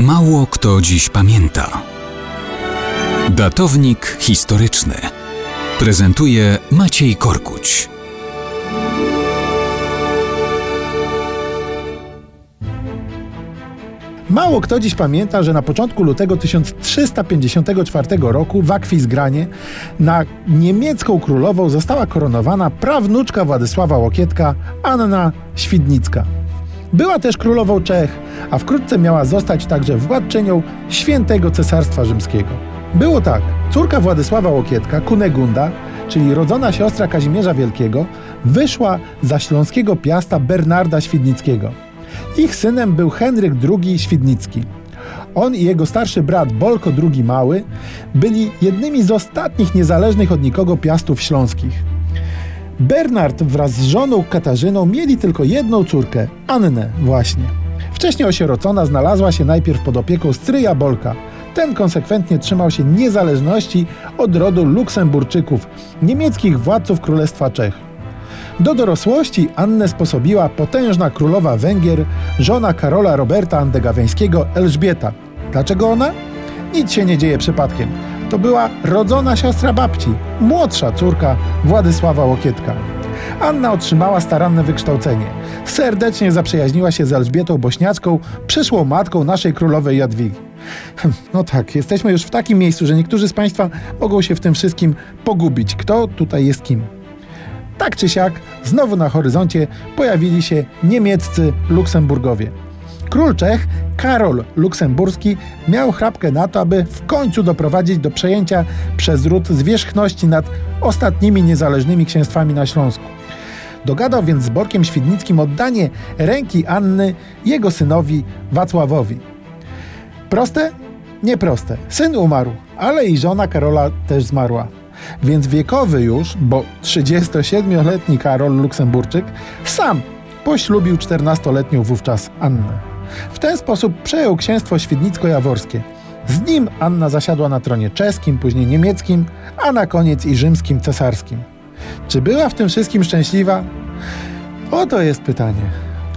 Mało kto dziś pamięta. Datownik historyczny prezentuje Maciej Korkuć. Mało kto dziś pamięta, że na początku lutego 1354 roku w Akwizgranie na niemiecką królową została koronowana prawnuczka Władysława Łokietka Anna Świdnicka. Była też królową Czech, a wkrótce miała zostać także władczynią świętego Cesarstwa Rzymskiego. Było tak. Córka Władysława Łokietka, Kunegunda, czyli rodzona siostra Kazimierza Wielkiego, wyszła za śląskiego piasta Bernarda Świdnickiego. Ich synem był Henryk II Świdnicki. On i jego starszy brat Bolko II Mały byli jednymi z ostatnich niezależnych od nikogo piastów śląskich. Bernard wraz z żoną Katarzyną mieli tylko jedną córkę, Annę właśnie. Wcześniej osierocona znalazła się najpierw pod opieką stryja Bolka. Ten konsekwentnie trzymał się niezależności od rodu Luksemburczyków, niemieckich władców Królestwa Czech. Do dorosłości Annę sposobiła potężna królowa Węgier, żona Karola Roberta Andegaweńskiego Elżbieta. Dlaczego ona? Nic się nie dzieje przypadkiem. To była rodzona siostra babci, młodsza córka Władysława Łokietka. Anna otrzymała staranne wykształcenie. Serdecznie zaprzyjaźniła się z Elżbietą Bośniacką, przyszłą matką naszej królowej Jadwigi. Hm, no tak, jesteśmy już w takim miejscu, że niektórzy z Państwa mogą się w tym wszystkim pogubić. Kto tutaj jest kim? Tak czy siak, znowu na horyzoncie pojawili się niemieccy Luksemburgowie. Król Czech, Karol Luksemburski, miał chrapkę na to, aby w końcu doprowadzić do przejęcia przez ród zwierzchności nad ostatnimi niezależnymi księstwami na Śląsku. Dogadał więc z Borkiem Świdnickim oddanie ręki Anny jego synowi Wacławowi. Proste? Nieproste. Syn umarł, ale i żona Karola też zmarła. Więc wiekowy już, bo 37-letni Karol Luksemburczyk sam poślubił 14-letnią wówczas Annę. W ten sposób przejął księstwo świdnicko-jaworskie. Z nim Anna zasiadła na tronie czeskim, później niemieckim, a na koniec i rzymskim cesarskim. Czy była w tym wszystkim szczęśliwa? Oto jest pytanie.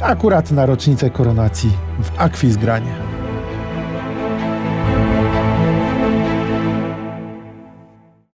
Akurat na rocznicę koronacji w Akwizgranie.